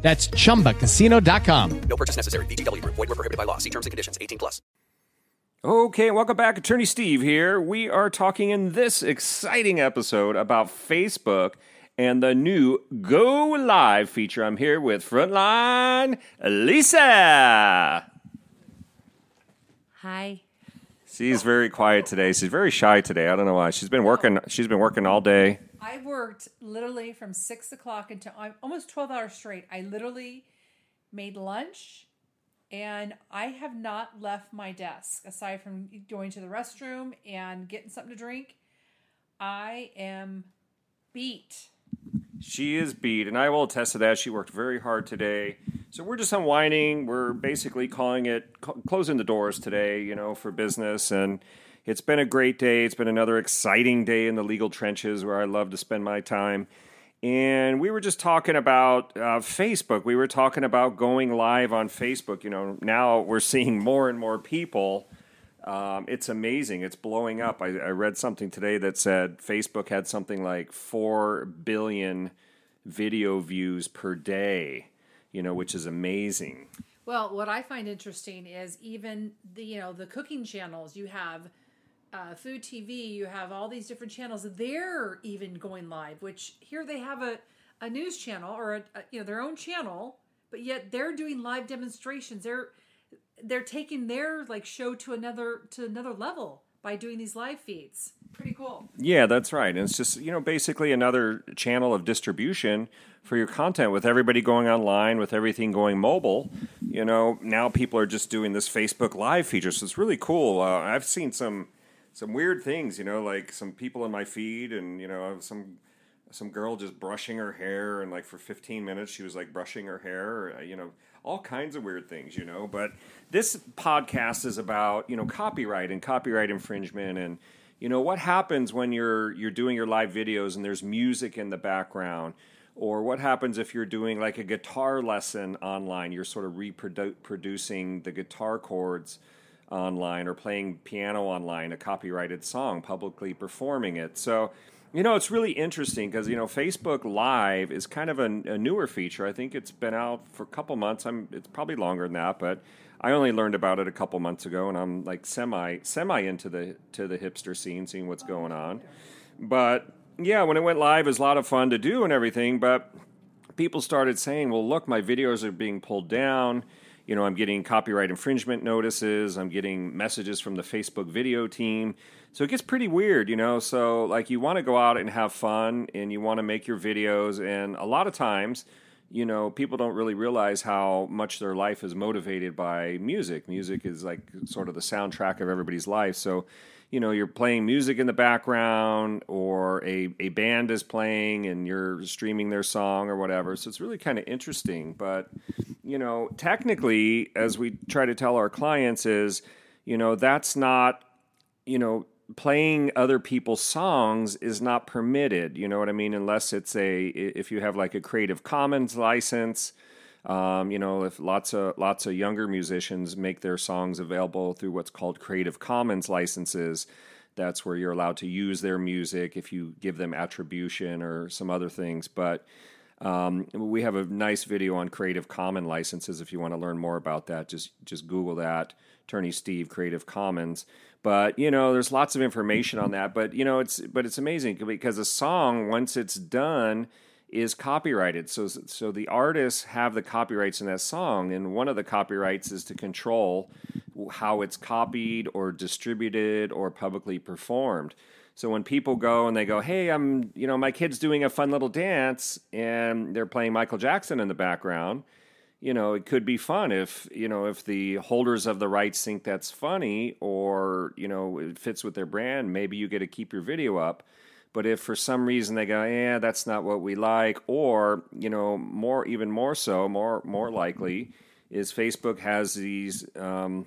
That's chumbacasino.com. No purchase necessary. VGW Group. Void were prohibited by law. See terms and conditions. 18 plus. Okay, welcome back. Attorney Steve here. We are talking in this exciting episode about Facebook and the new Go Live feature. I'm here with Frontline Lisa. Hi. She's very quiet today. She's very shy today. I don't know why. She's been working. She's been working all day. I worked literally from six o'clock until almost 12 hours straight. I literally made lunch and I have not left my desk aside from going to the restroom and getting something to drink. I am beat. She is beat, and I will attest to that. She worked very hard today. So we're just unwinding. We're basically calling it cl- closing the doors today, you know, for business. And it's been a great day. It's been another exciting day in the legal trenches where I love to spend my time. And we were just talking about uh, Facebook. We were talking about going live on Facebook. You know, now we're seeing more and more people. Um, it's amazing. It's blowing up. I, I read something today that said Facebook had something like 4 billion video views per day, you know, which is amazing. Well, what I find interesting is even the you know the cooking channels you have uh, food TV, you have all these different channels. They're even going live, which here they have a, a news channel or a, a, you know their own channel, but yet they're doing live demonstrations. They're they're taking their like show to another to another level by doing these live feeds. Pretty cool. Yeah, that's right. And it's just, you know, basically another channel of distribution for your content with everybody going online, with everything going mobile. You know, now people are just doing this Facebook Live feature. So it's really cool. Uh, I've seen some some weird things, you know, like some people in my feed and, you know, some some girl just brushing her hair and like for 15 minutes she was like brushing her hair, uh, you know, all kinds of weird things, you know. But this podcast is about, you know, copyright and copyright infringement and you know what happens when you're you're doing your live videos and there's music in the background or what happens if you're doing like a guitar lesson online you're sort of reproducing the guitar chords online or playing piano online a copyrighted song publicly performing it. So you know it's really interesting because you know facebook live is kind of a, a, newer feature. I think it's been out for a couple months. I'm it's probably longer than that but i only learned about it a couple months ago and i'm like semi semi into the to the hipster scene seeing what's going on. But yeah when it went live it was a lot of fun to do and everything but people started saying well look my videos are being pulled down you know, I'm getting copyright infringement notices. I'm getting messages from the Facebook video team. So it gets pretty weird, you know. So, like, you want to go out and have fun and you want to make your videos. And a lot of times, you know, people don't really realize how much their life is motivated by music. Music is like sort of the soundtrack of everybody's life. So, you know, you're playing music in the background or a, a band is playing and you're streaming their song or whatever. So it's really kind of interesting. But, you know, technically, as we try to tell our clients, is, you know, that's not, you know, playing other people's songs is not permitted you know what i mean unless it's a if you have like a creative commons license um, you know, if lots of lots of younger musicians make their songs available through what's called Creative Commons licenses, that's where you're allowed to use their music if you give them attribution or some other things. But um, we have a nice video on Creative Commons licenses. If you want to learn more about that, just just Google that, Attorney Steve Creative Commons. But you know, there's lots of information on that. But you know, it's but it's amazing because a song once it's done is copyrighted. So so the artists have the copyrights in that song, and one of the copyrights is to control how it's copied or distributed or publicly performed. So when people go and they go, "Hey, I'm, you know, my kid's doing a fun little dance and they're playing Michael Jackson in the background." You know, it could be fun if, you know, if the holders of the rights think that's funny or, you know, it fits with their brand, maybe you get to keep your video up. But if for some reason they go, yeah, that's not what we like, or you know, more even more so, more more likely, is Facebook has these um,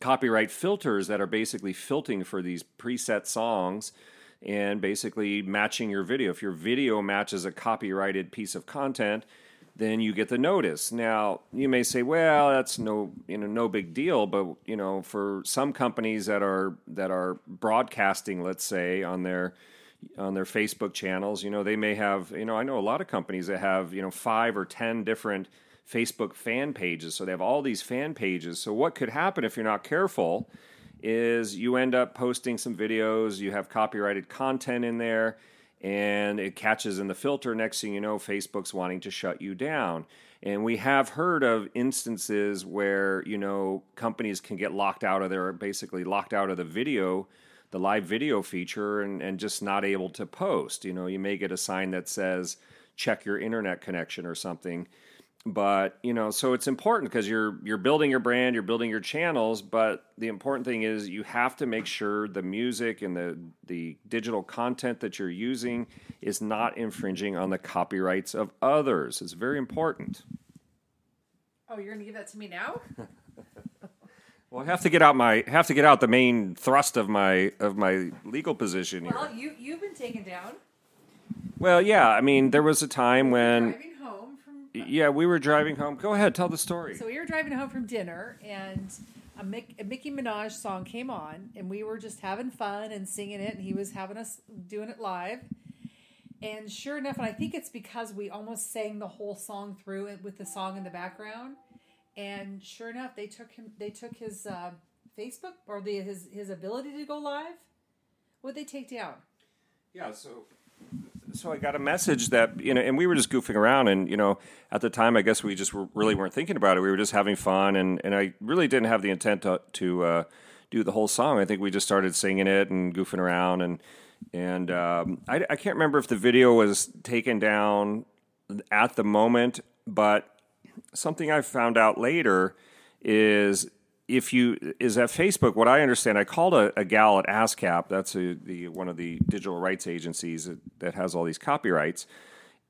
copyright filters that are basically filtering for these preset songs and basically matching your video. If your video matches a copyrighted piece of content, then you get the notice. Now, you may say, well, that's no, you know, no big deal, but you know, for some companies that are that are broadcasting, let's say, on their on their Facebook channels, you know, they may have, you know, I know a lot of companies that have, you know, 5 or 10 different Facebook fan pages. So they have all these fan pages. So what could happen if you're not careful is you end up posting some videos, you have copyrighted content in there, and it catches in the filter. Next thing you know, Facebook's wanting to shut you down. And we have heard of instances where, you know, companies can get locked out of their basically locked out of the video, the live video feature, and, and just not able to post. You know, you may get a sign that says, check your internet connection or something but you know so it's important because you're you're building your brand you're building your channels but the important thing is you have to make sure the music and the the digital content that you're using is not infringing on the copyrights of others it's very important Oh, you're gonna give that to me now? well i have to get out my have to get out the main thrust of my of my legal position here well, you you've been taken down. well yeah i mean there was a time when Driving home from yeah we were driving home go ahead tell the story So we were driving home from dinner, and a, Mick, a Nicki Minaj song came on, and we were just having fun and singing it, and he was having us doing it live. And sure enough, and I think it's because we almost sang the whole song through it with the song in the background. And sure enough, they took him. They took his uh, Facebook or the his his ability to go live. What they take down? Yeah, so so I got a message that you know, and we were just goofing around, and you know, at the time, I guess we just were, really weren't thinking about it. We were just having fun, and and I really didn't have the intent to to uh, do the whole song. I think we just started singing it and goofing around, and and um, I, I can't remember if the video was taken down at the moment, but something I found out later is if you is at Facebook. What I understand, I called a, a gal at ASCAP. That's a, the one of the digital rights agencies that, that has all these copyrights.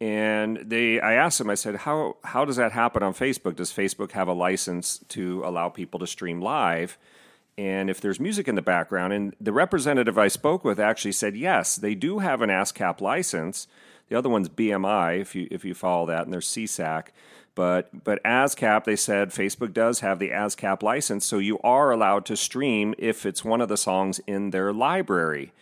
And they, I asked them. I said, "How how does that happen on Facebook? Does Facebook have a license to allow people to stream live?" And if there's music in the background, and the representative I spoke with actually said, yes, they do have an ASCAP license. The other one's BMI, if you if you follow that, and there's SESAC. But but ASCAP, they said Facebook does have the ASCAP license, so you are allowed to stream if it's one of the songs in their library,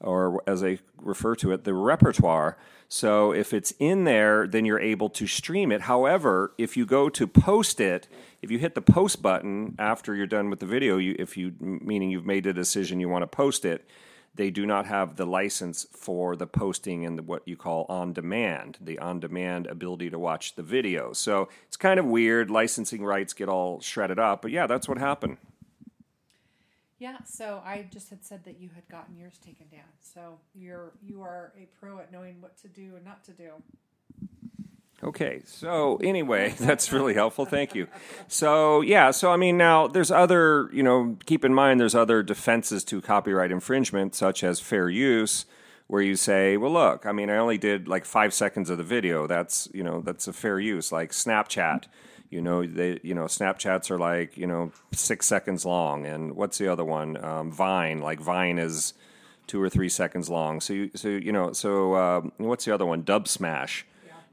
or as they refer to it, the repertoire. So if it's in there, then you're able to stream it. However, if you go to post it, if you hit the post button after you're done with the video, you, if you meaning you've made a decision you want to post it, they do not have the license for the posting and the, what you call on demand, the on demand ability to watch the video. So it's kind of weird. Licensing rights get all shredded up, but yeah, that's what happened. Yeah, so I just had said that you had gotten yours taken down. So you're you are a pro at knowing what to do and not to do. Okay, so anyway, that's really helpful. Thank you. So, yeah, so I mean, now there's other, you know, keep in mind there's other defenses to copyright infringement, such as fair use, where you say, well, look, I mean, I only did like five seconds of the video. That's, you know, that's a fair use. Like Snapchat, you know, they, you know, Snapchats are like, you know, six seconds long. And what's the other one? Um, Vine, like Vine is two or three seconds long. So, you, so you know, so um, what's the other one? Dubsmash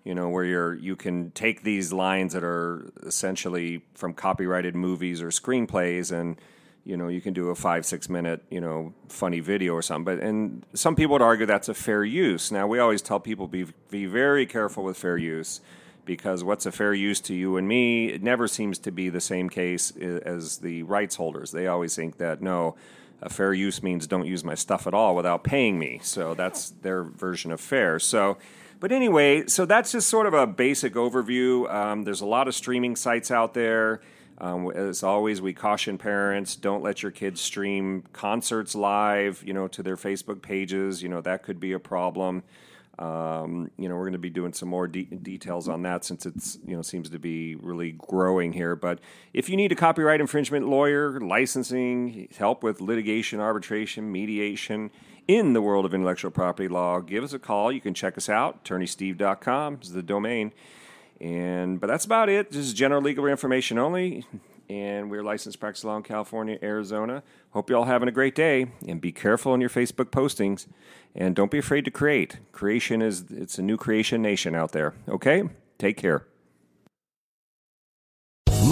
you know where you're you can take these lines that are essentially from copyrighted movies or screenplays and you know you can do a five six minute you know funny video or something. But and some people would argue that's a fair use. Now we always tell people be be very careful with fair use because what's a fair use to you and me it never seems to be the same case as the rights holders. They always think that no a fair use means don't use my stuff at all without paying me. So that's their version of fair. So but anyway, so that's just sort of a basic overview. Um, there's a lot of streaming sites out there. Um, as always, we caution parents: don't let your kids stream concerts live, you know, to their Facebook pages. You know that could be a problem. Um, you know, we're going to be doing some more de- details on that since it's you know seems to be really growing here. But if you need a copyright infringement lawyer, licensing, help with litigation, arbitration, mediation in the world of intellectual property law, give us a call. You can check us out. AttorneySteve.com is the domain. And but that's about it. This is general legal information only. and we're licensed practice law in California, Arizona. Hope you all having a great day, and be careful in your Facebook postings, and don't be afraid to create. Creation is it's a new creation nation out there. Okay, take care.